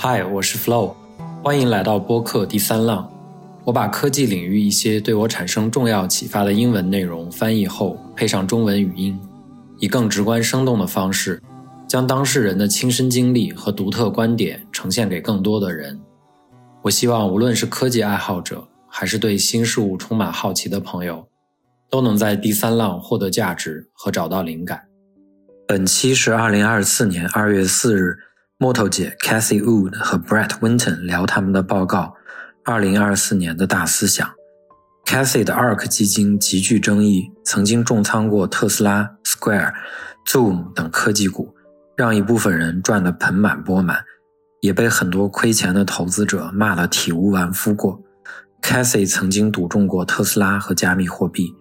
嗨，我是 Flow，欢迎来到播客第三浪。我把科技领域一些对我产生重要启发的英文内容翻译后，配上中文语音，以更直观生动的方式，将当事人的亲身经历和独特观点呈现给更多的人。我希望无论是科技爱好者，还是对新事物充满好奇的朋友，都能在第三浪获得价值和找到灵感。本期是二零二四年二月四日，木头姐 Cathy Wood 和 Brett Winton 聊他们的报告。二零二四年的大思想，Cathy 的 ARK 基金极具争议，曾经重仓过特斯拉、Square、Zoom 等科技股，让一部分人赚得盆满钵满，也被很多亏钱的投资者骂得体无完肤过。Cathy 曾经赌中过特斯拉和加密货币。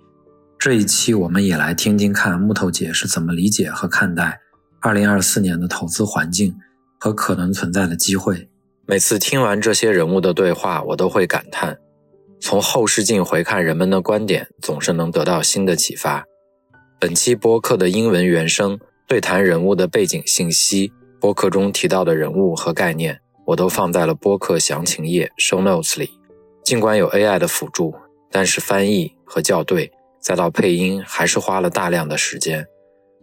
这一期我们也来听听看木头姐是怎么理解和看待二零二四年的投资环境和可能存在的机会。每次听完这些人物的对话，我都会感叹：从后视镜回看人们的观点，总是能得到新的启发。本期播客的英文原声对谈人物的背景信息，播客中提到的人物和概念，我都放在了播客详情页 show notes 里。尽管有 AI 的辅助，但是翻译和校对，再到配音，还是花了大量的时间。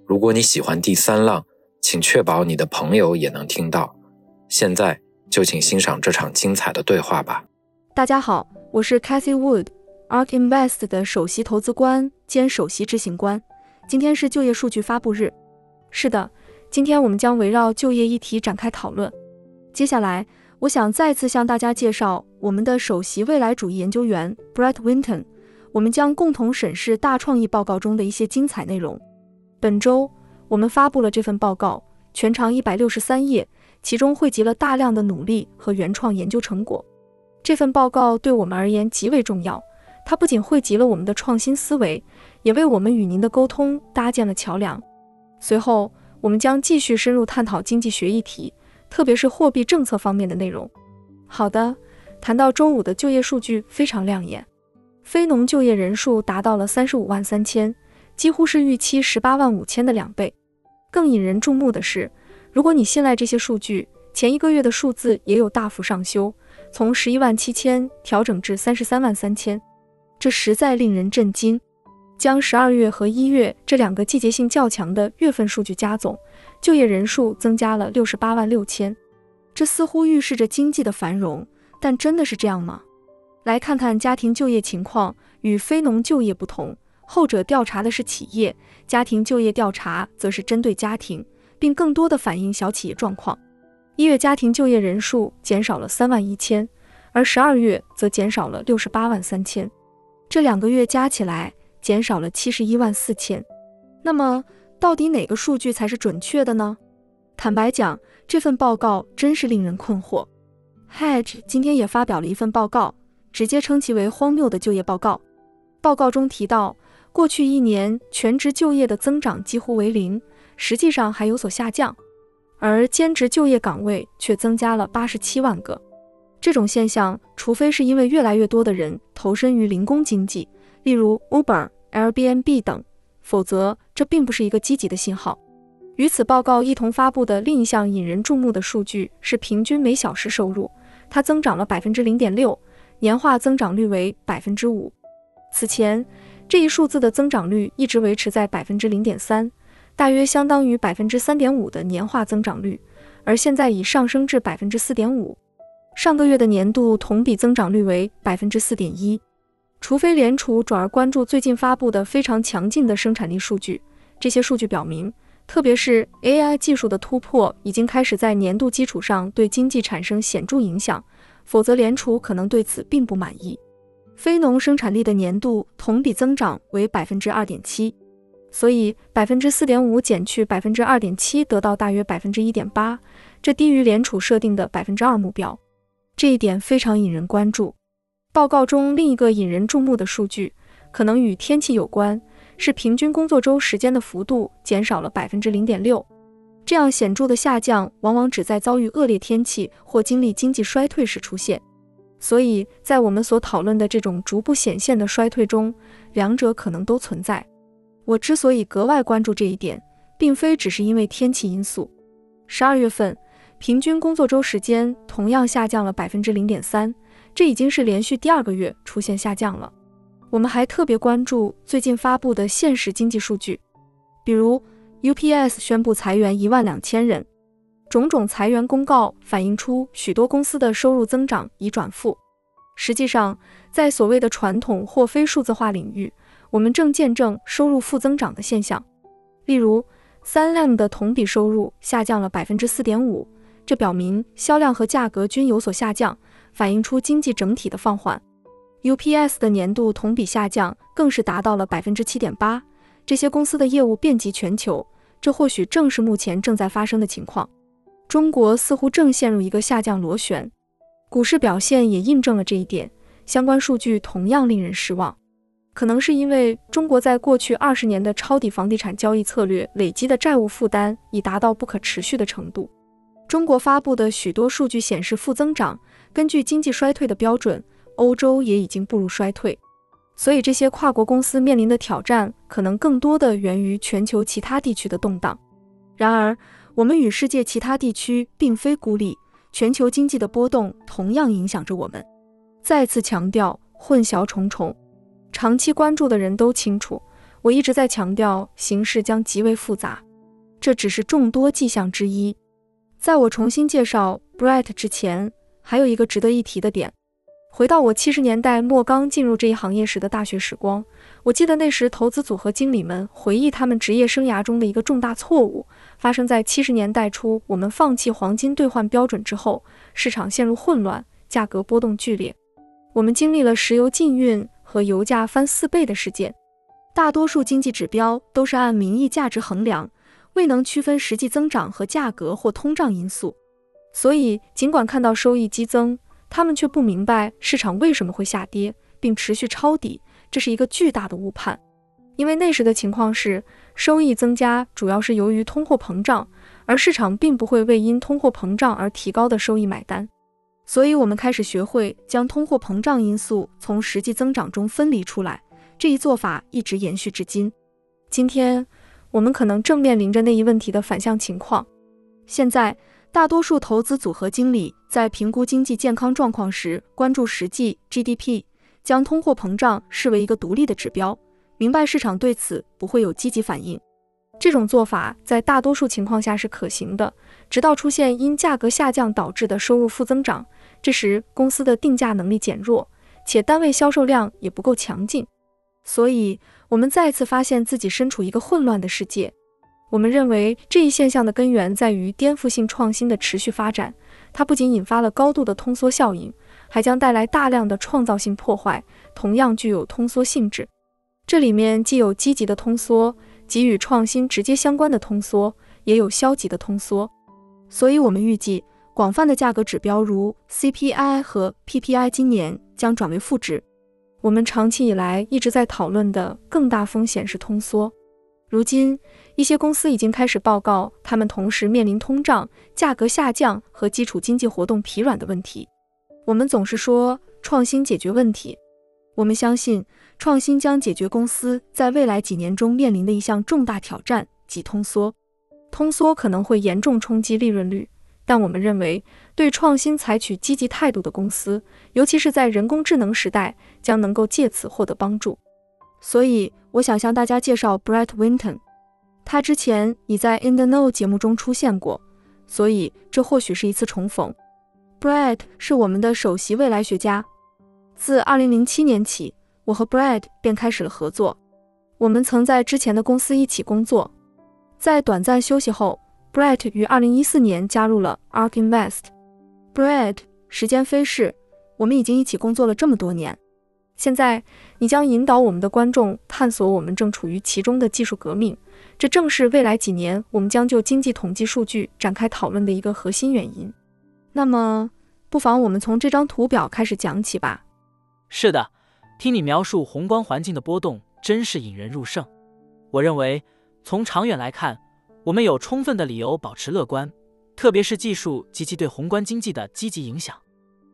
如果你喜欢第三浪，请确保你的朋友也能听到。现在。就请欣赏这场精彩的对话吧。大家好，我是 Cathy Wood，Ark Invest 的首席投资官兼首席执行官。今天是就业数据发布日。是的，今天我们将围绕就业议题展开讨论。接下来，我想再次向大家介绍我们的首席未来主义研究员 Brett Winton。我们将共同审视大创意报告中的一些精彩内容。本周，我们发布了这份报告，全长一百六十三页。其中汇集了大量的努力和原创研究成果。这份报告对我们而言极为重要，它不仅汇集了我们的创新思维，也为我们与您的沟通搭建了桥梁。随后，我们将继续深入探讨经济学议题，特别是货币政策方面的内容。好的，谈到周五的就业数据非常亮眼，非农就业人数达到了三十五万三千，几乎是预期十八万五千的两倍。更引人注目的是。如果你信赖这些数据，前一个月的数字也有大幅上修，从十一万七千调整至三十三万三千，这实在令人震惊。将十二月和一月这两个季节性较强的月份数据加总，就业人数增加了六十八万六千，这似乎预示着经济的繁荣，但真的是这样吗？来看看家庭就业情况，与非农就业不同，后者调查的是企业，家庭就业调查则是针对家庭。并更多的反映小企业状况。一月家庭就业人数减少了三万一千，而十二月则减少了六十八万三千，这两个月加起来减少了七十一万四千。那么，到底哪个数据才是准确的呢？坦白讲，这份报告真是令人困惑。Hedge 今天也发表了一份报告，直接称其为荒谬的就业报告。报告中提到，过去一年全职就业的增长几乎为零。实际上还有所下降，而兼职就业岗位却增加了八十七万个。这种现象，除非是因为越来越多的人投身于零工经济，例如 Uber、Airbnb 等，否则这并不是一个积极的信号。与此报告一同发布的另一项引人注目的数据是平均每小时收入，它增长了百分之零点六，年化增长率为百分之五。此前这一数字的增长率一直维持在百分之零点三。大约相当于百分之三点五的年化增长率，而现在已上升至百分之四点五。上个月的年度同比增长率为百分之四点一。除非联储转而关注最近发布的非常强劲的生产力数据，这些数据表明，特别是 AI 技术的突破已经开始在年度基础上对经济产生显著影响，否则联储可能对此并不满意。非农生产力的年度同比增长为百分之二点七。所以百分之四点五减去百分之二点七，得到大约百分之一点八，这低于联储设定的百分之二目标，这一点非常引人关注。报告中另一个引人注目的数据，可能与天气有关，是平均工作周时间的幅度减少了百分之零点六。这样显著的下降，往往只在遭遇恶劣天气或经历经济衰退时出现。所以在我们所讨论的这种逐步显现的衰退中，两者可能都存在。我之所以格外关注这一点，并非只是因为天气因素。十二月份，平均工作周时间同样下降了百分之零点三，这已经是连续第二个月出现下降了。我们还特别关注最近发布的现实经济数据，比如 UPS 宣布裁员一万两千人，种种裁员公告反映出许多公司的收入增长已转负。实际上，在所谓的传统或非数字化领域，我们正见证收入负增长的现象。例如，三 M 的同比收入下降了百分之四点五，这表明销量和价格均有所下降，反映出经济整体的放缓。UPS 的年度同比下降更是达到了百分之七点八。这些公司的业务遍及全球，这或许正是目前正在发生的情况。中国似乎正陷入一个下降螺旋，股市表现也印证了这一点。相关数据同样令人失望，可能是因为中国在过去二十年的抄底房地产交易策略累积的债务负担已达到不可持续的程度。中国发布的许多数据显示负增长，根据经济衰退的标准。欧洲也已经步入衰退，所以这些跨国公司面临的挑战可能更多的源于全球其他地区的动荡。然而，我们与世界其他地区并非孤立，全球经济的波动同样影响着我们。再次强调，混淆重重，长期关注的人都清楚，我一直在强调形势将极为复杂，这只是众多迹象之一。在我重新介绍 Bright 之前，还有一个值得一提的点。回到我七十年代末刚进入这一行业时的大学时光，我记得那时投资组合经理们回忆他们职业生涯中的一个重大错误，发生在七十年代初。我们放弃黄金兑换标准之后，市场陷入混乱，价格波动剧烈。我们经历了石油禁运和油价翻四倍的事件，大多数经济指标都是按名义价值衡量，未能区分实际增长和价格或通胀因素。所以，尽管看到收益激增，他们却不明白市场为什么会下跌，并持续抄底，这是一个巨大的误判。因为那时的情况是，收益增加主要是由于通货膨胀，而市场并不会为因通货膨胀而提高的收益买单。所以，我们开始学会将通货膨胀因素从实际增长中分离出来。这一做法一直延续至今。今天，我们可能正面临着那一问题的反向情况。现在。大多数投资组合经理在评估经济健康状况时，关注实际 GDP，将通货膨胀视为一个独立的指标，明白市场对此不会有积极反应。这种做法在大多数情况下是可行的，直到出现因价格下降导致的收入负增长，这时公司的定价能力减弱，且单位销售量也不够强劲。所以，我们再次发现自己身处一个混乱的世界。我们认为这一现象的根源在于颠覆性创新的持续发展，它不仅引发了高度的通缩效应，还将带来大量的创造性破坏，同样具有通缩性质。这里面既有积极的通缩，即与创新直接相关的通缩，也有消极的通缩。所以，我们预计广泛的价格指标如 CPI 和 PPI 今年将转为负值。我们长期以来一直在讨论的更大风险是通缩。如今，一些公司已经开始报告，他们同时面临通胀、价格下降和基础经济活动疲软的问题。我们总是说创新解决问题，我们相信创新将解决公司在未来几年中面临的一项重大挑战，即通缩。通缩可能会严重冲击利润率，但我们认为对创新采取积极态度的公司，尤其是在人工智能时代，将能够借此获得帮助。所以，我想向大家介绍 Brett Winton，他之前已在 In the Know 节目中出现过，所以这或许是一次重逢。Brett 是我们的首席未来学家，自2007年起，我和 Brett 便开始了合作。我们曾在之前的公司一起工作，在短暂休息后，Brett 于2014年加入了 Ark Invest。Brett，时间飞逝，我们已经一起工作了这么多年。现在，你将引导我们的观众探索我们正处于其中的技术革命，这正是未来几年我们将就经济统计数据展开讨论的一个核心原因。那么，不妨我们从这张图表开始讲起吧。是的，听你描述宏观环境的波动，真是引人入胜。我认为，从长远来看，我们有充分的理由保持乐观，特别是技术及其对宏观经济的积极影响。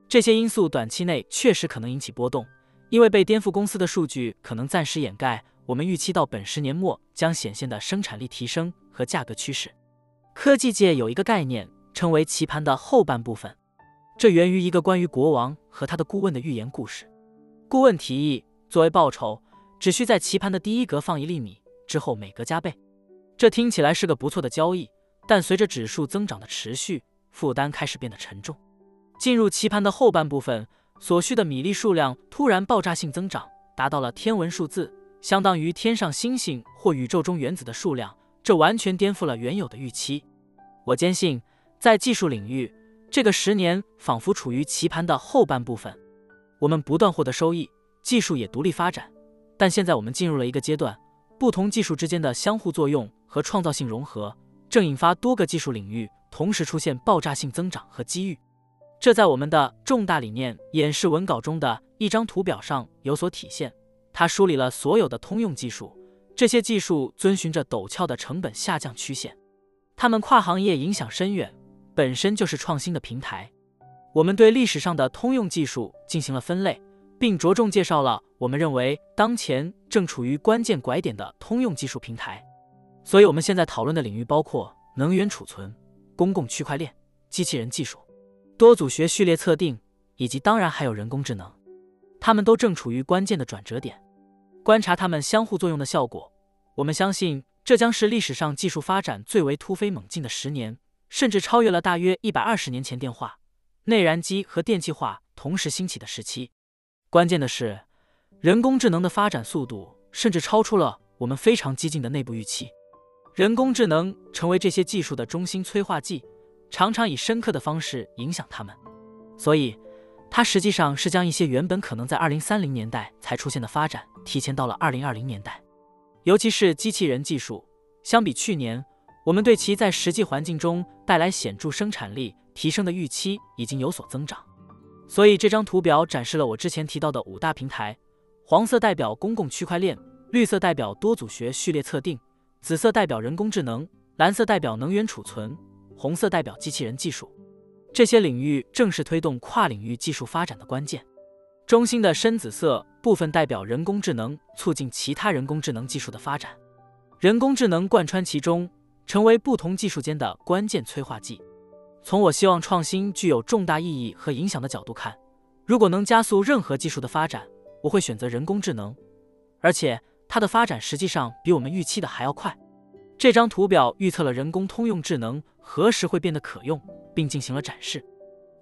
这些因素短期内确实可能引起波动。因为被颠覆公司的数据可能暂时掩盖我们预期到本十年末将显现的生产力提升和价格趋势。科技界有一个概念，称为棋盘的后半部分。这源于一个关于国王和他的顾问的寓言故事。顾问提议，作为报酬，只需在棋盘的第一格放一粒米，之后每格加倍。这听起来是个不错的交易，但随着指数增长的持续，负担开始变得沉重。进入棋盘的后半部分，所需的米粒数量突然爆炸性增长，达到了天文数字，相当于天上星星或宇宙中原子的数量。这完全颠覆了原有的预期。我坚信，在技术领域，这个十年仿佛处于棋盘的后半部分。我们不断获得收益，技术也独立发展。但现在我们进入了一个阶段，不同技术之间的相互作用和创造性融合，正引发多个技术领域同时出现爆炸性增长和机遇。这在我们的重大理念演示文稿中的一张图表上有所体现。它梳理了所有的通用技术，这些技术遵循着陡峭的成本下降曲线。它们跨行业影响深远，本身就是创新的平台。我们对历史上的通用技术进行了分类，并着重介绍了我们认为当前正处于关键拐点的通用技术平台。所以，我们现在讨论的领域包括能源储存、公共区块链、机器人技术、多组学序列测定，以及当然还有人工智能。它们都正处于关键的转折点。观察它们相互作用的效果，我们相信。这将是历史上技术发展最为突飞猛进的十年，甚至超越了大约一百二十年前电话、内燃机和电气化同时兴起的时期。关键的是，人工智能的发展速度甚至超出了我们非常激进的内部预期。人工智能成为这些技术的中心催化剂，常常以深刻的方式影响他们。所以，它实际上是将一些原本可能在二零三零年代才出现的发展，提前到了二零二零年代。尤其是机器人技术，相比去年，我们对其在实际环境中带来显著生产力提升的预期已经有所增长。所以这张图表展示了我之前提到的五大平台：黄色代表公共区块链，绿色代表多组学序列测定，紫色代表人工智能，蓝色代表能源储存，红色代表机器人技术。这些领域正是推动跨领域技术发展的关键。中心的深紫色部分代表人工智能，促进其他人工智能技术的发展。人工智能贯穿其中，成为不同技术间的关键催化剂。从我希望创新具有重大意义和影响的角度看，如果能加速任何技术的发展，我会选择人工智能，而且它的发展实际上比我们预期的还要快。这张图表预测了人工通用智能何时会变得可用，并进行了展示。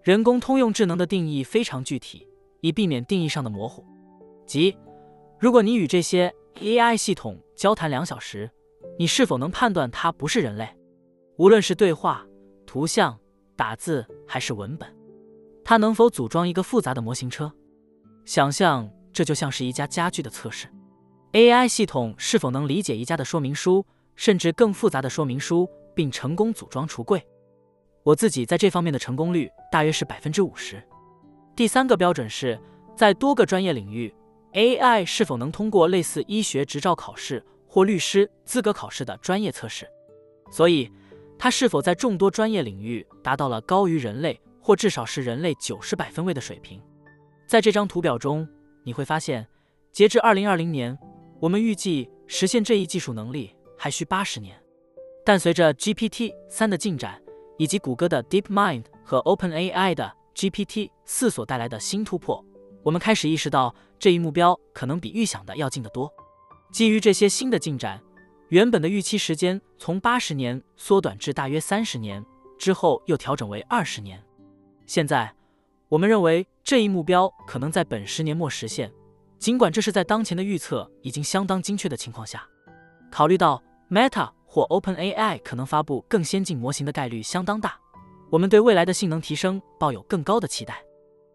人工通用智能的定义非常具体。以避免定义上的模糊，即如果你与这些 AI 系统交谈两小时，你是否能判断它不是人类？无论是对话、图像、打字还是文本，它能否组装一个复杂的模型车？想象这就像是一家家具的测试，AI 系统是否能理解宜家的说明书，甚至更复杂的说明书，并成功组装橱柜？我自己在这方面的成功率大约是百分之五十。第三个标准是在多个专业领域，AI 是否能通过类似医学执照考试或律师资格考试的专业测试。所以，它是否在众多专业领域达到了高于人类或至少是人类九十百分位的水平？在这张图表中，你会发现，截至二零二零年，我们预计实现这一技术能力还需八十年。但随着 GPT 三的进展，以及谷歌的 DeepMind 和 OpenAI 的 GPT 四所带来的新突破，我们开始意识到这一目标可能比预想的要近得多。基于这些新的进展，原本的预期时间从八十年缩短至大约三十年，之后又调整为二十年。现在，我们认为这一目标可能在本十年末实现，尽管这是在当前的预测已经相当精确的情况下。考虑到 Meta 或 OpenAI 可能发布更先进模型的概率相当大。我们对未来的性能提升抱有更高的期待，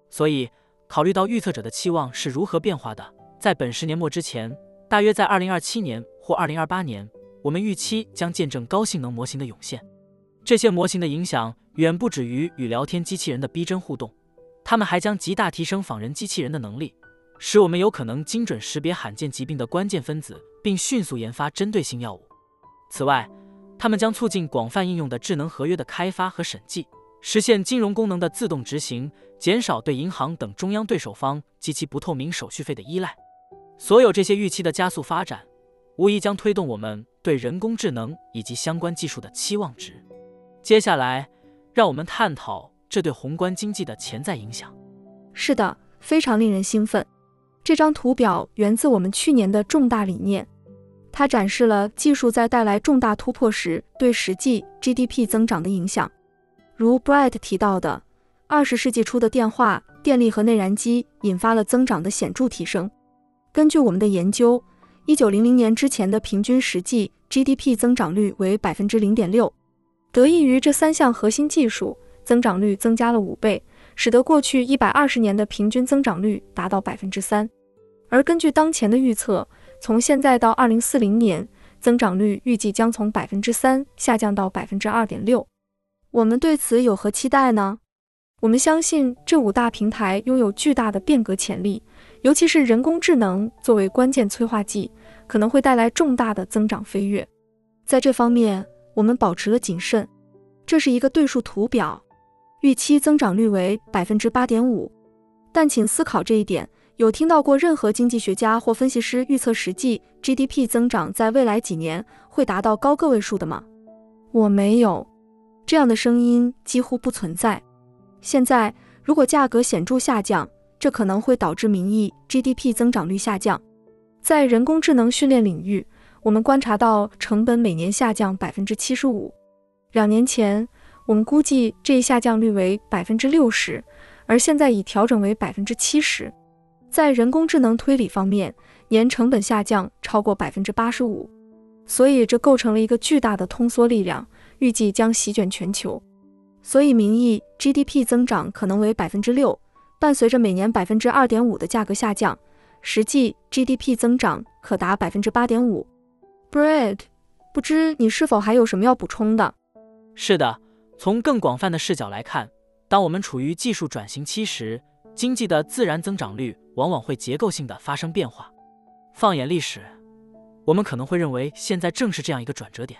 所以考虑到预测者的期望是如何变化的，在本十年末之前，大约在二零二七年或二零二八年，我们预期将见证高性能模型的涌现。这些模型的影响远不止于与聊天机器人的逼真互动，它们还将极大提升仿人机器人的能力，使我们有可能精准识别罕见疾病的关键分子，并迅速研发针对性药物。此外，它们将促进广泛应用的智能合约的开发和审计，实现金融功能的自动执行，减少对银行等中央对手方及其不透明手续费的依赖。所有这些预期的加速发展，无疑将推动我们对人工智能以及相关技术的期望值。接下来，让我们探讨这对宏观经济的潜在影响。是的，非常令人兴奋。这张图表源自我们去年的重大理念，它展示了技术在带来重大突破时对实际 GDP 增长的影响。如 Bright 提到的，二十世纪初的电话、电力和内燃机引发了增长的显著提升。根据我们的研究，一九零零年之前的平均实际 GDP 增长率为百分之零点六。得益于这三项核心技术，增长率增加了五倍。使得过去一百二十年的平均增长率达到百分之三，而根据当前的预测，从现在到二零四零年，增长率预计将从百分之三下降到百分之二点六。我们对此有何期待呢？我们相信这五大平台拥有巨大的变革潜力，尤其是人工智能作为关键催化剂，可能会带来重大的增长飞跃。在这方面，我们保持了谨慎。这是一个对数图表。预期增长率为百分之八点五，但请思考这一点：有听到过任何经济学家或分析师预测实际 GDP 增长在未来几年会达到高个位数的吗？我没有，这样的声音几乎不存在。现在，如果价格显著下降，这可能会导致名义 GDP 增长率下降。在人工智能训练领域，我们观察到成本每年下降百分之七十五。两年前。我们估计这一下降率为百分之六十，而现在已调整为百分之七十。在人工智能推理方面，年成本下降超过百分之八十五，所以这构成了一个巨大的通缩力量，预计将席卷全球。所以，名义 GDP 增长可能为百分之六，伴随着每年百分之二点五的价格下降，实际 GDP 增长可达百分之八点五。Bread，不知你是否还有什么要补充的？是的。从更广泛的视角来看，当我们处于技术转型期时，经济的自然增长率往往会结构性的发生变化。放眼历史，我们可能会认为现在正是这样一个转折点。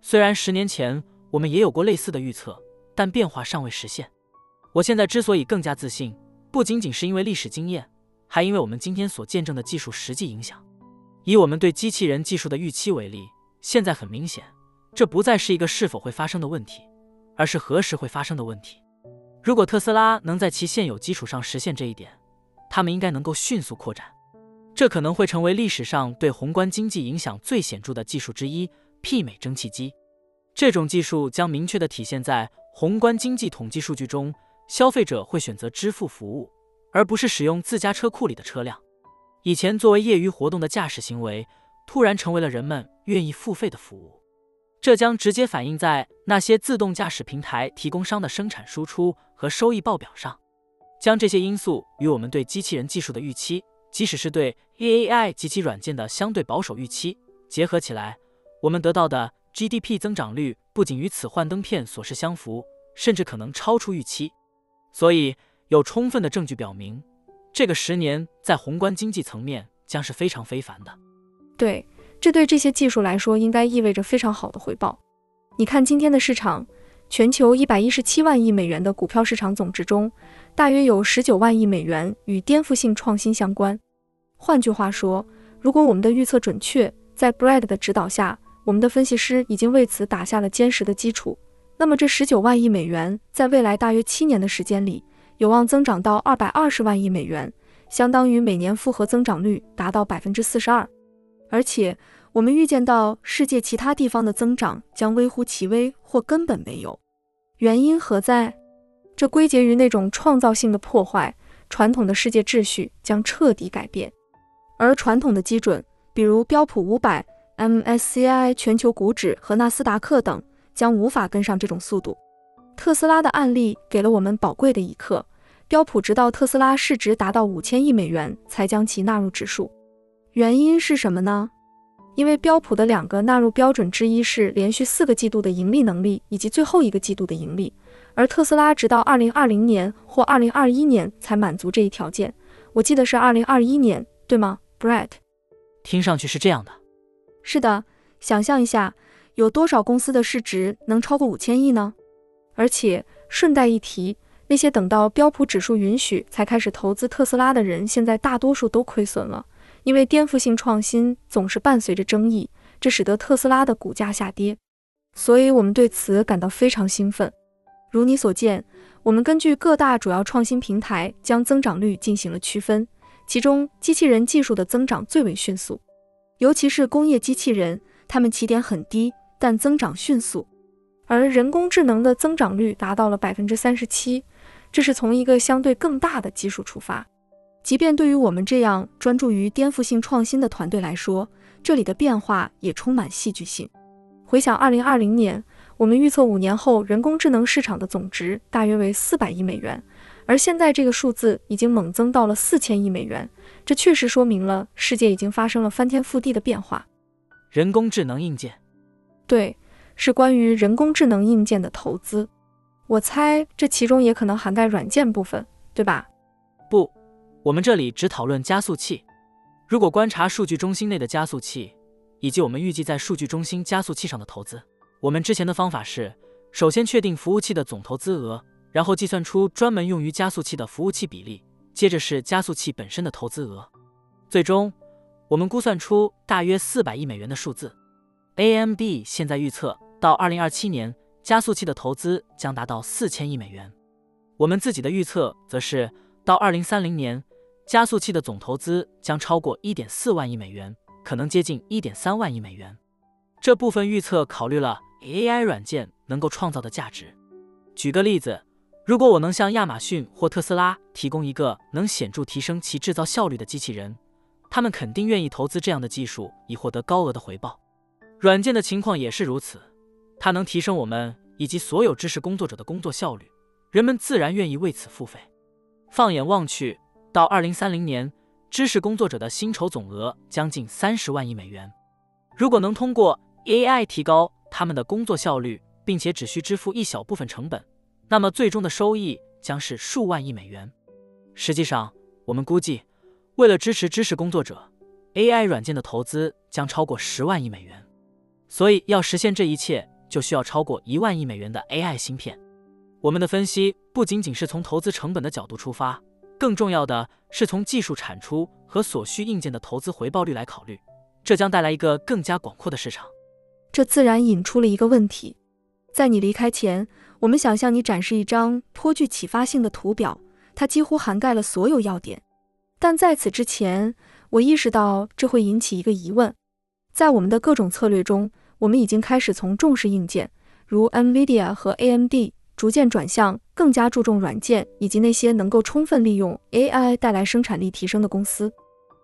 虽然十年前我们也有过类似的预测，但变化尚未实现。我现在之所以更加自信，不仅仅是因为历史经验，还因为我们今天所见证的技术实际影响。以我们对机器人技术的预期为例，现在很明显，这不再是一个是否会发生的问题。而是何时会发生的问题。如果特斯拉能在其现有基础上实现这一点，他们应该能够迅速扩展。这可能会成为历史上对宏观经济影响最显著的技术之一——媲美蒸汽机。这种技术将明确地体现在宏观经济统计数据中。消费者会选择支付服务，而不是使用自家车库里的车辆。以前作为业余活动的驾驶行为，突然成为了人们愿意付费的服务。这将直接反映在那些自动驾驶平台提供商的生产输出和收益报表上。将这些因素与我们对机器人技术的预期，即使是对 AI 及其软件的相对保守预期结合起来，我们得到的 GDP 增长率不仅与此幻灯片所示相符，甚至可能超出预期。所以，有充分的证据表明，这个十年在宏观经济层面将是非常非凡的。对。这对这些技术来说，应该意味着非常好的回报。你看，今天的市场，全球一百一十七万亿美元的股票市场总值中，大约有十九万亿美元与颠覆性创新相关。换句话说，如果我们的预测准确，在 Brad 的指导下，我们的分析师已经为此打下了坚实的基础。那么，这十九万亿美元在未来大约七年的时间里，有望增长到二百二十万亿美元，相当于每年复合增长率达到百分之四十二。而且，我们预见到世界其他地方的增长将微乎其微或根本没有。原因何在？这归结于那种创造性的破坏，传统的世界秩序将彻底改变，而传统的基准，比如标普五百、MSCI 全球股指和纳斯达克等，将无法跟上这种速度。特斯拉的案例给了我们宝贵的一课：标普直到特斯拉市值达到五千亿美元才将其纳入指数。原因是什么呢？因为标普的两个纳入标准之一是连续四个季度的盈利能力，以及最后一个季度的盈利，而特斯拉直到二零二零年或二零二一年才满足这一条件。我记得是二零二一年，对吗，Brett？听上去是这样的。是的，想象一下，有多少公司的市值能超过五千亿呢？而且顺带一提，那些等到标普指数允许才开始投资特斯拉的人，现在大多数都亏损了。因为颠覆性创新总是伴随着争议，这使得特斯拉的股价下跌，所以我们对此感到非常兴奋。如你所见，我们根据各大主要创新平台将增长率进行了区分，其中机器人技术的增长最为迅速，尤其是工业机器人，它们起点很低，但增长迅速，而人工智能的增长率达到了百分之三十七，这是从一个相对更大的基数出发。即便对于我们这样专注于颠覆性创新的团队来说，这里的变化也充满戏剧性。回想二零二零年，我们预测五年后人工智能市场的总值大约为四百亿美元，而现在这个数字已经猛增到了四千亿美元。这确实说明了世界已经发生了翻天覆地的变化。人工智能硬件，对，是关于人工智能硬件的投资。我猜这其中也可能涵盖软件部分，对吧？不，我们这里只讨论加速器。如果观察数据中心内的加速器。以及我们预计在数据中心加速器上的投资。我们之前的方法是，首先确定服务器的总投资额，然后计算出专门用于加速器的服务器比例，接着是加速器本身的投资额。最终，我们估算出大约四百亿美元的数字。AMD 现在预测到二零二七年，加速器的投资将达到四千亿美元。我们自己的预测则是到二零三零年，加速器的总投资将超过一点四万亿美元。可能接近一点三万亿美元。这部分预测考虑了 AI 软件能够创造的价值。举个例子，如果我能向亚马逊或特斯拉提供一个能显著提升其制造效率的机器人，他们肯定愿意投资这样的技术以获得高额的回报。软件的情况也是如此，它能提升我们以及所有知识工作者的工作效率，人们自然愿意为此付费。放眼望去，到二零三零年。知识工作者的薪酬总额将近三十万亿美元。如果能通过 AI 提高他们的工作效率，并且只需支付一小部分成本，那么最终的收益将是数万亿美元。实际上，我们估计，为了支持知识工作者，AI 软件的投资将超过十万亿美元。所以，要实现这一切，就需要超过一万亿美元的 AI 芯片。我们的分析不仅仅是从投资成本的角度出发。更重要的是从技术产出和所需硬件的投资回报率来考虑，这将带来一个更加广阔的市场。这自然引出了一个问题：在你离开前，我们想向你展示一张颇具启发性的图表，它几乎涵盖了所有要点。但在此之前，我意识到这会引起一个疑问：在我们的各种策略中，我们已经开始从重视硬件，如 NVIDIA 和 AMD。逐渐转向更加注重软件以及那些能够充分利用 AI 带来生产力提升的公司。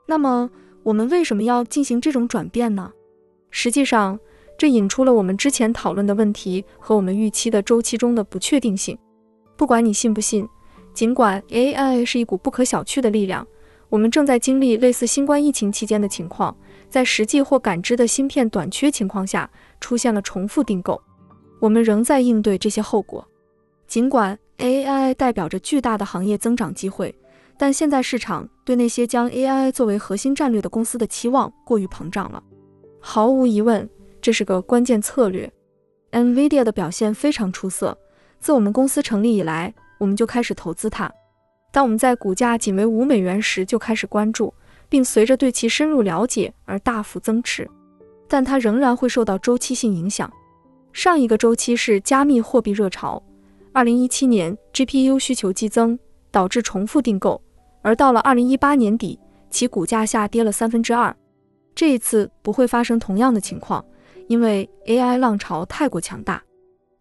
那么，我们为什么要进行这种转变呢？实际上，这引出了我们之前讨论的问题和我们预期的周期中的不确定性。不管你信不信，尽管 AI 是一股不可小觑的力量，我们正在经历类似新冠疫情期间的情况，在实际或感知的芯片短缺情况下，出现了重复订购。我们仍在应对这些后果。尽管 AI 代表着巨大的行业增长机会，但现在市场对那些将 AI 作为核心战略的公司的期望过于膨胀了。毫无疑问，这是个关键策略。NVIDIA 的表现非常出色，自我们公司成立以来，我们就开始投资它。当我们在股价仅为五美元时就开始关注，并随着对其深入了解而大幅增持，但它仍然会受到周期性影响。上一个周期是加密货币热潮。二零一七年，GPU 需求激增，导致重复订购，而到了二零一八年底，其股价下跌了三分之二。这一次不会发生同样的情况，因为 AI 浪潮太过强大。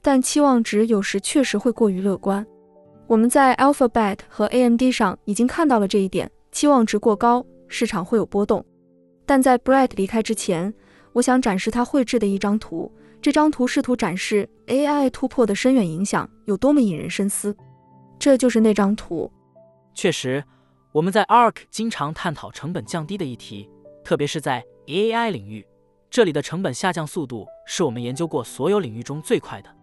但期望值有时确实会过于乐观。我们在 Alphabet 和 AMD 上已经看到了这一点，期望值过高，市场会有波动。但在 Brad 离开之前，我想展示他绘制的一张图。这张图试图展示 AI 突破的深远影响有多么引人深思。这就是那张图。确实，我们在 ARK 经常探讨成本降低的议题，特别是在 AI 领域，这里的成本下降速度是我们研究过所有领域中最快的。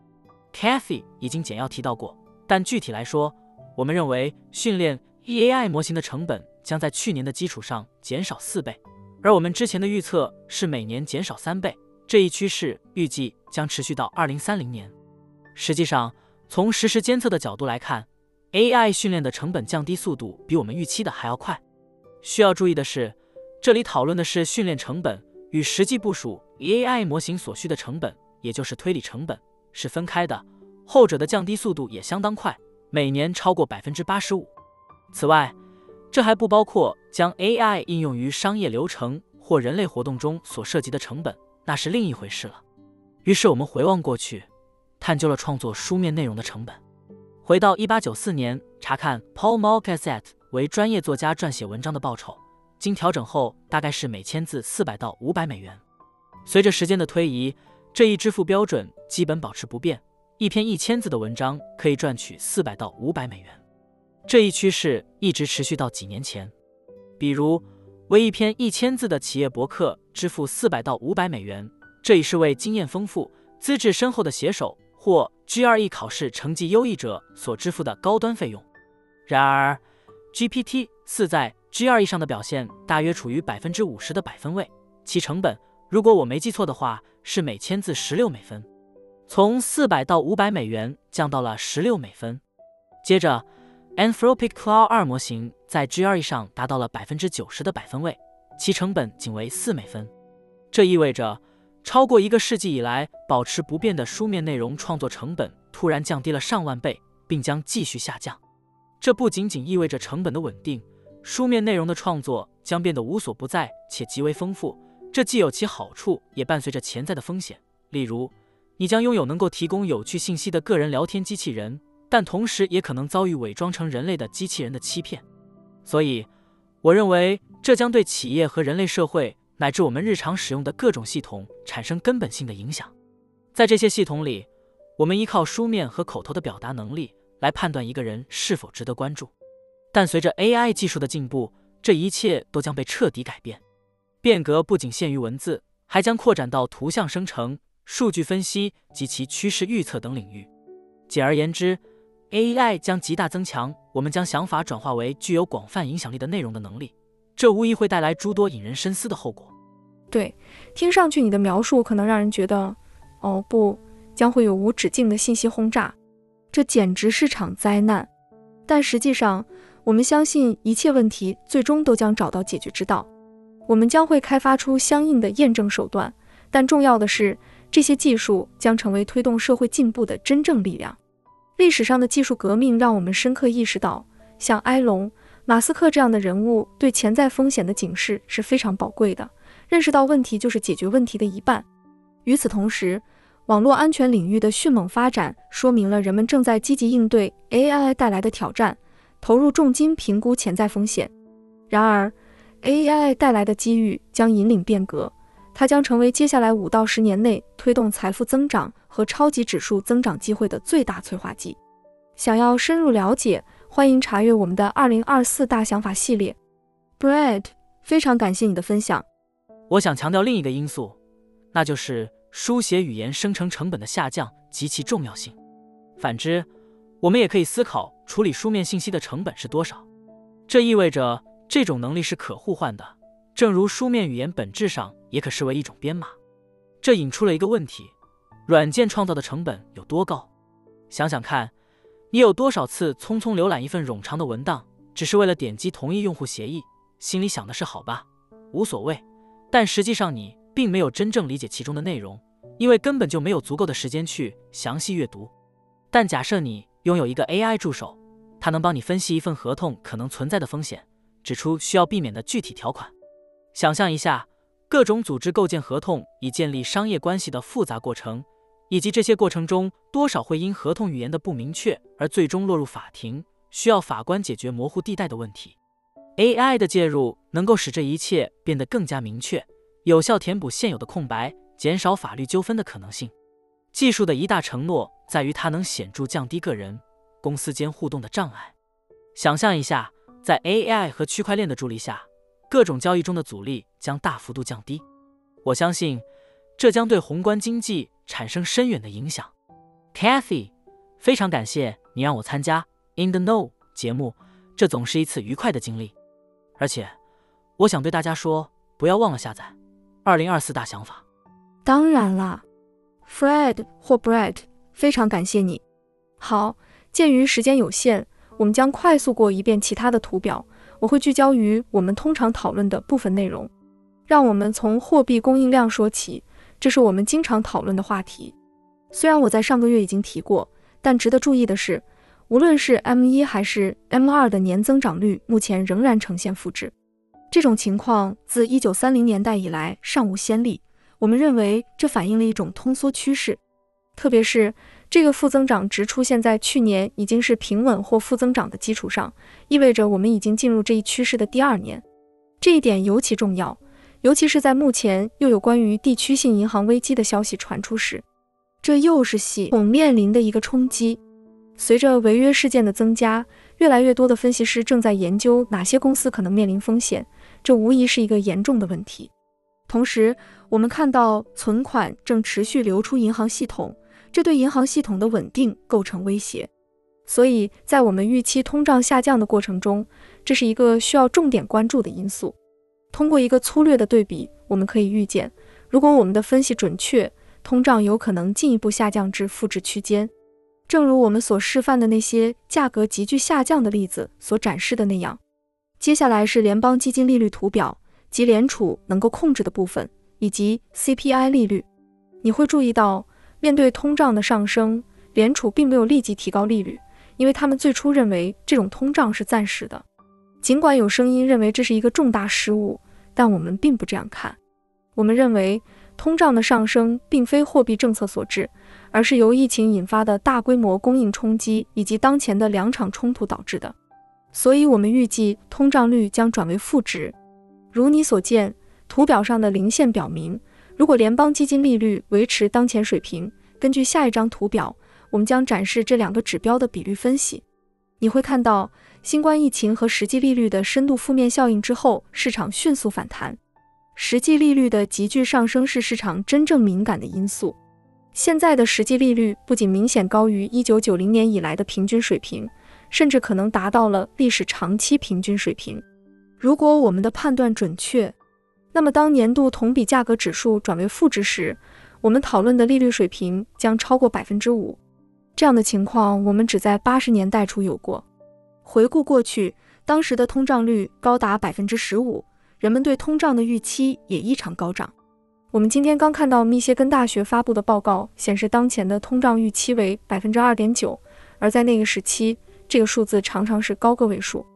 Kathy 已经简要提到过，但具体来说，我们认为训练 EAI 模型的成本将在去年的基础上减少四倍，而我们之前的预测是每年减少三倍。这一趋势预计将持续到二零三零年。实际上，从实时监测的角度来看，AI 训练的成本降低速度比我们预期的还要快。需要注意的是，这里讨论的是训练成本与实际部署 AI 模型所需的成本，也就是推理成本是分开的。后者的降低速度也相当快，每年超过百分之八十五。此外，这还不包括将 AI 应用于商业流程或人类活动中所涉及的成本，那是另一回事了。于是我们回望过去，探究了创作书面内容的成本。回到一八九四年，查看 Paul Marquette 为专业作家撰写文章的报酬，经调整后大概是每千字四百到五百美元。随着时间的推移，这一支付标准基本保持不变，一篇一千字的文章可以赚取四百到五百美元。这一趋势一直持续到几年前。比如，为一篇一千字的企业博客支付四百到五百美元，这已是为经验丰富、资质深厚的写手或 GRE 考试成绩优异者所支付的高端费用。然而，GPT 四在 GRE 上的表现大约处于百分之五十的百分位，其成本。如果我没记错的话，是每千字十六美分，从四百到五百美元降到了十六美分。接着，Anthropic Claude 二模型在 GRE 上达到了百分之九十的百分位，其成本仅为四美分。这意味着，超过一个世纪以来保持不变的书面内容创作成本突然降低了上万倍，并将继续下降。这不仅仅意味着成本的稳定，书面内容的创作将变得无所不在且极为丰富。这既有其好处，也伴随着潜在的风险。例如，你将拥有能够提供有趣信息的个人聊天机器人，但同时也可能遭遇伪装成人类的机器人的欺骗。所以，我认为这将对企业和人类社会乃至我们日常使用的各种系统产生根本性的影响。在这些系统里，我们依靠书面和口头的表达能力来判断一个人是否值得关注。但随着 AI 技术的进步，这一切都将被彻底改变。变革不仅限于文字，还将扩展到图像生成、数据分析及其趋势预测等领域。简而言之，AI 将极大增强我们将想法转化为具有广泛影响力的内容的能力。这无疑会带来诸多引人深思的后果。对，听上去你的描述可能让人觉得，哦不，将会有无止境的信息轰炸，这简直是场灾难。但实际上，我们相信一切问题最终都将找到解决之道。我们将会开发出相应的验证手段，但重要的是，这些技术将成为推动社会进步的真正力量。历史上的技术革命让我们深刻意识到，像埃隆·马斯克这样的人物对潜在风险的警示是非常宝贵的。认识到问题就是解决问题的一半。与此同时，网络安全领域的迅猛发展说明了人们正在积极应对 AI 带来的挑战，投入重金评估潜在风险。然而，AI 带来的机遇将引领变革，它将成为接下来五到十年内推动财富增长和超级指数增长机会的最大催化剂。想要深入了解，欢迎查阅我们的二零二四大想法系列。Brad，非常感谢你的分享。我想强调另一个因素，那就是书写语言生成成本的下降及其重要性。反之，我们也可以思考处理书面信息的成本是多少。这意味着。这种能力是可互换的，正如书面语言本质上也可视为一种编码。这引出了一个问题：软件创造的成本有多高？想想看，你有多少次匆匆浏览一份冗长的文档，只是为了点击同意用户协议，心里想的是好吧，无所谓，但实际上你并没有真正理解其中的内容，因为根本就没有足够的时间去详细阅读。但假设你拥有一个 AI 助手，它能帮你分析一份合同可能存在的风险。指出需要避免的具体条款。想象一下，各种组织构建合同以建立商业关系的复杂过程，以及这些过程中多少会因合同语言的不明确而最终落入法庭，需要法官解决模糊地带的问题。AI 的介入能够使这一切变得更加明确，有效填补现有的空白，减少法律纠纷的可能性。技术的一大承诺在于它能显著降低个人、公司间互动的障碍。想象一下。在 AI 和区块链的助力下，各种交易中的阻力将大幅度降低。我相信，这将对宏观经济产生深远的影响。Kathy，非常感谢你让我参加 In the Know 节目，这总是一次愉快的经历。而且，我想对大家说，不要忘了下载二零二四大想法。当然啦，Fred 或 Brett，非常感谢你。好，鉴于时间有限。我们将快速过一遍其他的图表，我会聚焦于我们通常讨论的部分内容。让我们从货币供应量说起，这是我们经常讨论的话题。虽然我在上个月已经提过，但值得注意的是，无论是 M 一还是 M 二的年增长率，目前仍然呈现负值。这种情况自一九三零年代以来尚无先例。我们认为这反映了一种通缩趋势，特别是这个负增长值出现在去年已经是平稳或负增长的基础上，意味着我们已经进入这一趋势的第二年。这一点尤其重要，尤其是在目前又有关于地区性银行危机的消息传出时，这又是系统面临的一个冲击。随着违约事件的增加，越来越多的分析师正在研究哪些公司可能面临风险。这无疑是一个严重的问题。同时，我们看到存款正持续流出银行系统，这对银行系统的稳定构成威胁。所以在我们预期通胀下降的过程中，这是一个需要重点关注的因素。通过一个粗略的对比，我们可以预见，如果我们的分析准确，通胀有可能进一步下降至负值区间。正如我们所示范的那些价格急剧下降的例子所展示的那样。接下来是联邦基金利率图表及联储能够控制的部分，以及 CPI 利率。你会注意到，面对通胀的上升，联储并没有立即提高利率，因为他们最初认为这种通胀是暂时的。尽管有声音认为这是一个重大失误，但我们并不这样看。我们认为，通胀的上升并非货币政策所致，而是由疫情引发的大规模供应冲击以及当前的两场冲突导致的。所以，我们预计通胀率将转为负值。如你所见，图表上的零线表明，如果联邦基金利率维持当前水平，根据下一张图表，我们将展示这两个指标的比率分析。你会看到，新冠疫情和实际利率的深度负面效应之后，市场迅速反弹。实际利率的急剧上升是市场真正敏感的因素。现在的实际利率不仅明显高于1990年以来的平均水平。甚至可能达到了历史长期平均水平。如果我们的判断准确，那么当年度同比价格指数转为负值时，我们讨论的利率水平将超过百分之五。这样的情况我们只在八十年代初有过。回顾过去，当时的通胀率高达百分之十五，人们对通胀的预期也异常高涨。我们今天刚看到密歇根大学发布的报告显示，当前的通胀预期为百分之二点九，而在那个时期。这个数字常常是高个位数，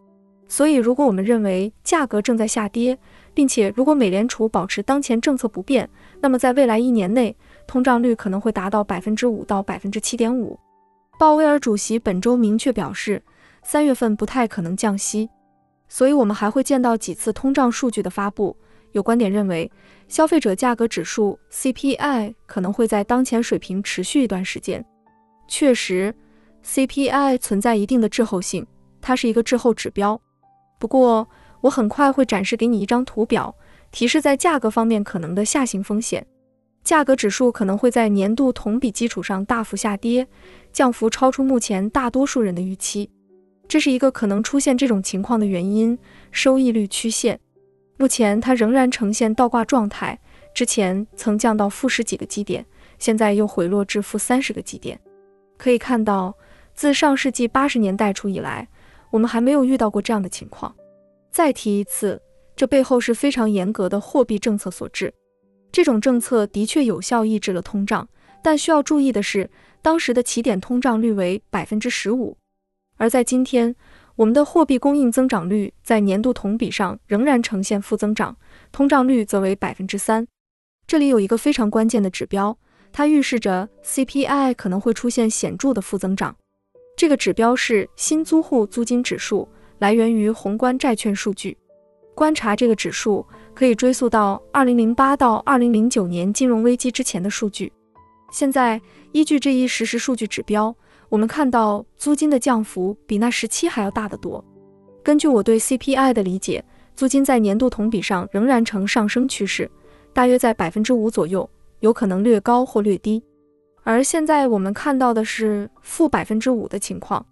所以如果我们认为价格正在下跌，并且如果美联储保持当前政策不变，那么在未来一年内，通胀率可能会达到百分之五到百分之七点五。鲍威尔主席本周明确表示，三月份不太可能降息，所以我们还会见到几次通胀数据的发布。有观点认为，消费者价格指数 CPI 可能会在当前水平持续一段时间。确实。CPI 存在一定的滞后性，它是一个滞后指标。不过，我很快会展示给你一张图表，提示在价格方面可能的下行风险。价格指数可能会在年度同比基础上大幅下跌，降幅超出目前大多数人的预期。这是一个可能出现这种情况的原因——收益率曲线。目前它仍然呈现倒挂状态，之前曾降到负十几个基点，现在又回落至负三十个基点。可以看到。自上世纪八十年代初以来，我们还没有遇到过这样的情况。再提一次，这背后是非常严格的货币政策所致。这种政策的确有效抑制了通胀，但需要注意的是，当时的起点通胀率为百分之十五，而在今天，我们的货币供应增长率在年度同比上仍然呈现负增长，通胀率则为百分之三。这里有一个非常关键的指标，它预示着 CPI 可能会出现显著的负增长。这个指标是新租户租金指数，来源于宏观债券数据。观察这个指数可以追溯到2008到2009年金融危机之前的数据。现在依据这一实时数据指标，我们看到租金的降幅比那时期还要大得多。根据我对 CPI 的理解，租金在年度同比上仍然呈上升趋势，大约在百分之五左右，有可能略高或略低。而现在我们看到的是负百分之五的情况。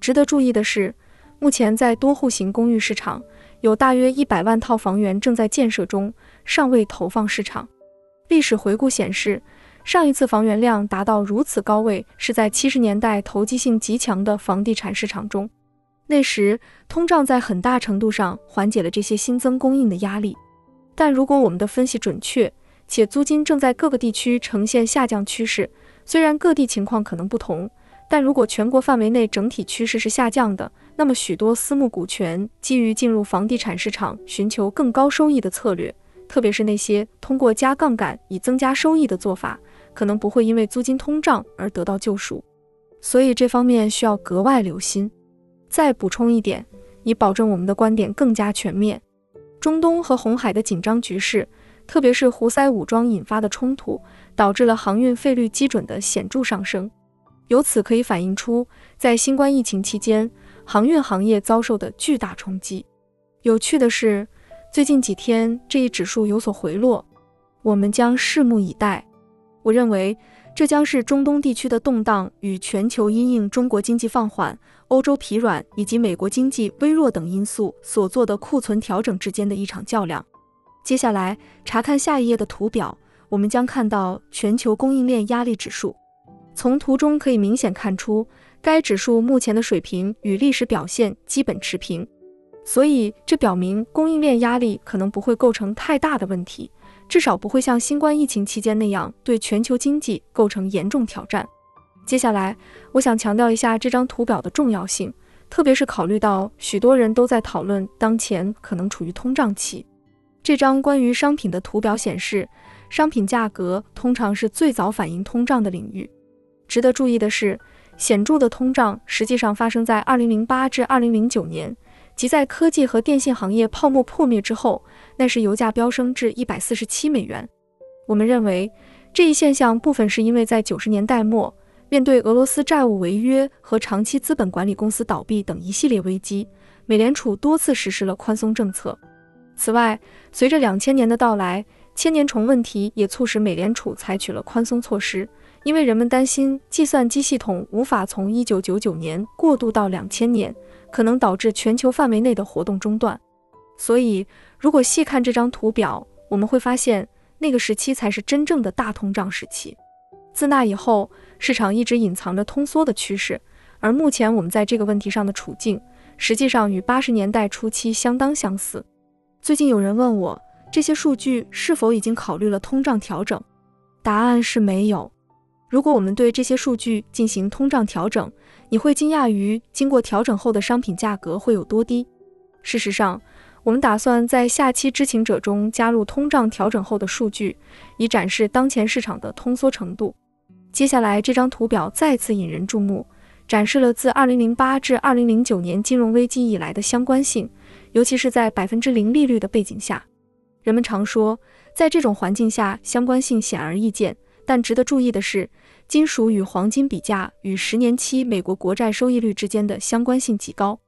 值得注意的是，目前在多户型公寓市场，有大约一百万套房源正在建设中，尚未投放市场。历史回顾显示，上一次房源量达到如此高位是在七十年代投机性极强的房地产市场中，那时通胀在很大程度上缓解了这些新增供应的压力。但如果我们的分析准确，且租金正在各个地区呈现下降趋势，虽然各地情况可能不同，但如果全国范围内整体趋势是下降的，那么许多私募股权基于进入房地产市场寻求更高收益的策略，特别是那些通过加杠杆以增加收益的做法，可能不会因为租金通胀而得到救赎。所以这方面需要格外留心。再补充一点，以保证我们的观点更加全面：中东和红海的紧张局势，特别是胡塞武装引发的冲突，导致了航运费率基准的显著上升。由此可以反映出，在新冠疫情期间，航运行业遭受的巨大冲击。有趣的是，最近几天这一指数有所回落，我们将拭目以待。我认为，这将是中东地区的动荡与全球因应中国经济放缓、欧洲疲软以及美国经济微弱等因素所做的库存调整之间的一场较量。接下来查看下一页的图表，我们将看到全球供应链压力指数。从图中可以明显看出，该指数目前的水平与历史表现基本持平，所以这表明供应链压力可能不会构成太大的问题，至少不会像新冠疫情期间那样对全球经济构成严重挑战。接下来，我想强调一下这张图表的重要性，特别是考虑到许多人都在讨论当前可能处于通胀期。这张关于商品的图表显示，商品价格通常是最早反映通胀的领域。值得注意的是，显著的通胀实际上发生在2008至2009年，即在科技和电信行业泡沫破灭之后。那时油价飙升至147美元。我们认为这一现象部分是因为在90年代末，面对俄罗斯债务违约和长期资本管理公司倒闭等一系列危机，美联储多次实施了宽松政策。此外，随着2000年的到来，千年虫问题也促使美联储采取了宽松措施。因为人们担心计算机系统无法从1999年过渡到2000年，可能导致全球范围内的活动中断。所以，如果细看这张图表，我们会发现那个时期才是真正的大通胀时期。自那以后，市场一直隐藏着通缩的趋势，而目前我们在这个问题上的处境，实际上与80年代初期相当相似。最近有人问我，这些数据是否已经考虑了通胀调整？答案是没有。如果我们对这些数据进行通胀调整，你会惊讶于经过调整后的商品价格会有多低。事实上，我们打算在下期知情者中加入通胀调整后的数据，以展示当前市场的通缩程度。接下来这张图表再次引人注目，展示了自2008至2009年金融危机以来的相关性，尤其是在百分之零利率的背景下。人们常说，在这种环境下，相关性显而易见。但值得注意的是，金属与黄金比价与十年期美国国债收益率之间的相关性极高。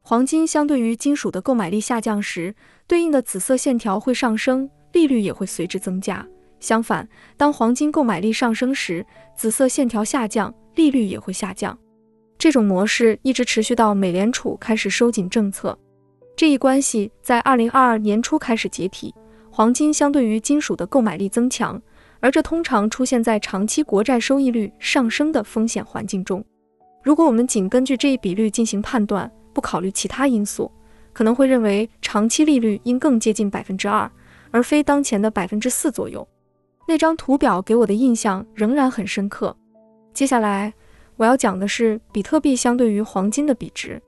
黄金相对于金属的购买力下降时，对应的紫色线条会上升，利率也会随之增加。相反，当黄金购买力上升时，紫色线条下降，利率也会下降。这种模式一直持续到美联储开始收紧政策。这一关系在二零二二年初开始解体，黄金相对于金属的购买力增强。而这通常出现在长期国债收益率上升的风险环境中。如果我们仅根据这一比率进行判断，不考虑其他因素，可能会认为长期利率应更接近百分之二，而非当前的百分之四左右。那张图表给我的印象仍然很深刻。接下来我要讲的是比特币相对于黄金的比值。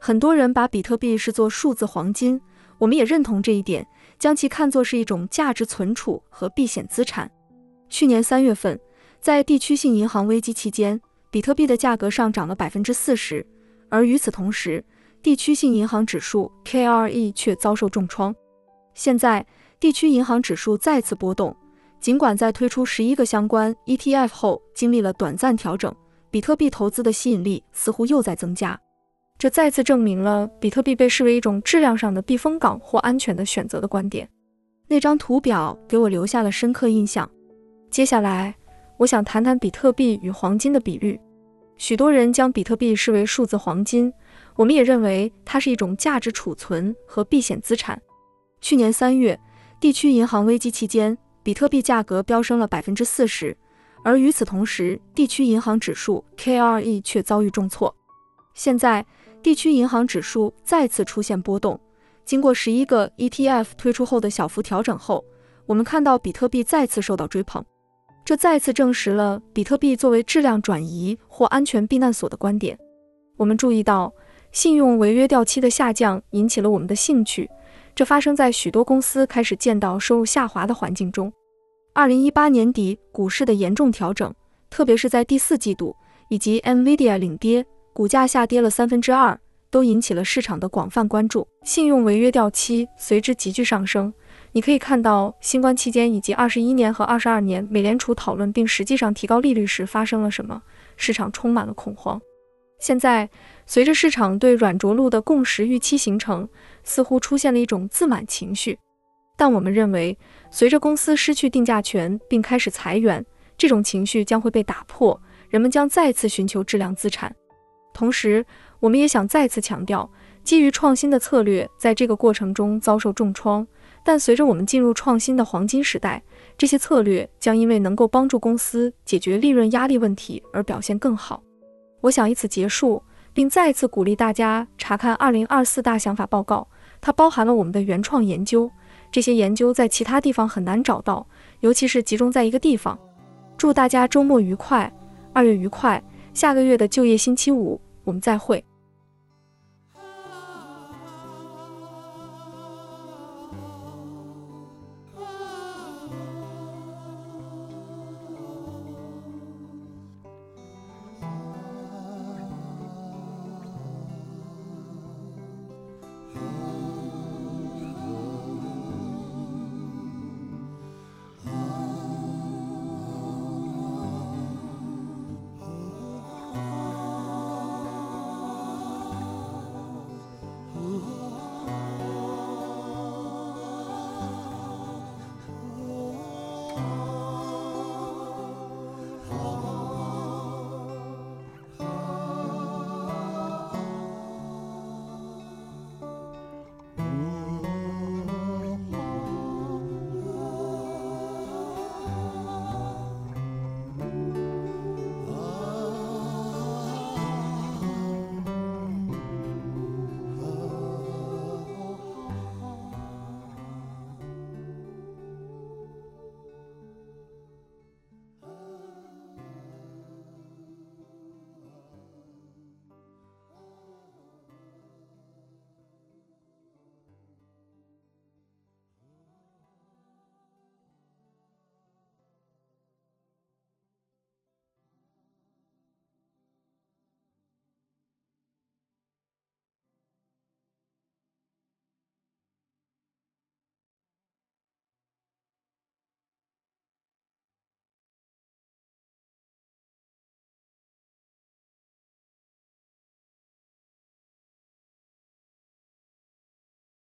很多人把比特币视作数字黄金，我们也认同这一点，将其看作是一种价值存储和避险资产。去年三月份，在地区性银行危机期间，比特币的价格上涨了百分之四十，而与此同时，地区性银行指数 KRE 却遭受重创。现在，地区银行指数再次波动，尽管在推出十一个相关 ETF 后经历了短暂调整，比特币投资的吸引力似乎又在增加。这再次证明了比特币被视为一种质量上的避风港或安全的选择的观点。那张图表给我留下了深刻印象。接下来，我想谈谈比特币与黄金的比率。许多人将比特币视为数字黄金，我们也认为它是一种价值储存和避险资产。去年三月，地区银行危机期间，比特币价格飙升了百分之四十，而与此同时，地区银行指数 KRE 却遭遇重挫。现在，地区银行指数再次出现波动，经过十一个 ETF 推出后的小幅调整后，我们看到比特币再次受到追捧。这再次证实了比特币作为质量转移或安全避难所的观点。我们注意到，信用违约掉期的下降引起了我们的兴趣。这发生在许多公司开始见到收入下滑的环境中。二零一八年底股市的严重调整，特别是在第四季度，以及 NVIDIA 领跌，股价下跌了三分之二，都引起了市场的广泛关注。信用违约掉期随之急剧上升。你可以看到，新冠期间以及二十一年和二十二年，美联储讨论并实际上提高利率时发生了什么？市场充满了恐慌。现在，随着市场对软着陆的共识预期形成，似乎出现了一种自满情绪。但我们认为，随着公司失去定价权并开始裁员，这种情绪将会被打破，人们将再次寻求质量资产。同时，我们也想再次强调，基于创新的策略在这个过程中遭受重创。但随着我们进入创新的黄金时代，这些策略将因为能够帮助公司解决利润压力问题而表现更好。我想以此结束，并再次鼓励大家查看2024大想法报告，它包含了我们的原创研究。这些研究在其他地方很难找到，尤其是集中在一个地方。祝大家周末愉快，二月愉快！下个月的就业星期五，我们再会。